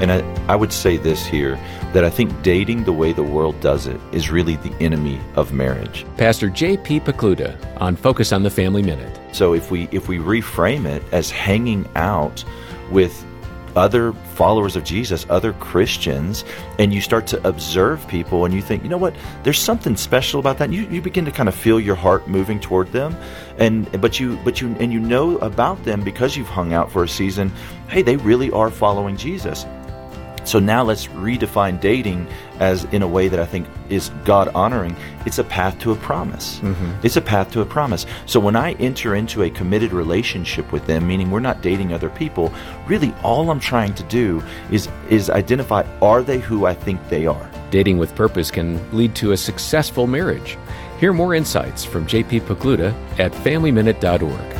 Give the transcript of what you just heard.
And I, I would say this here that I think dating the way the world does it is really the enemy of marriage. Pastor J.P. Pokluda on Focus on the Family Minute. So if we if we reframe it as hanging out with other followers of Jesus, other Christians, and you start to observe people and you think, you know what, there's something special about that. And you, you begin to kind of feel your heart moving toward them. And but you but you and you know about them because you've hung out for a season, hey, they really are following Jesus. So now let's redefine dating as in a way that I think is God honoring. It's a path to a promise. Mm-hmm. It's a path to a promise. So when I enter into a committed relationship with them, meaning we're not dating other people, really all I'm trying to do is is identify are they who I think they are. Dating with purpose can lead to a successful marriage. Hear more insights from JP Pokluda at FamilyMinute.org.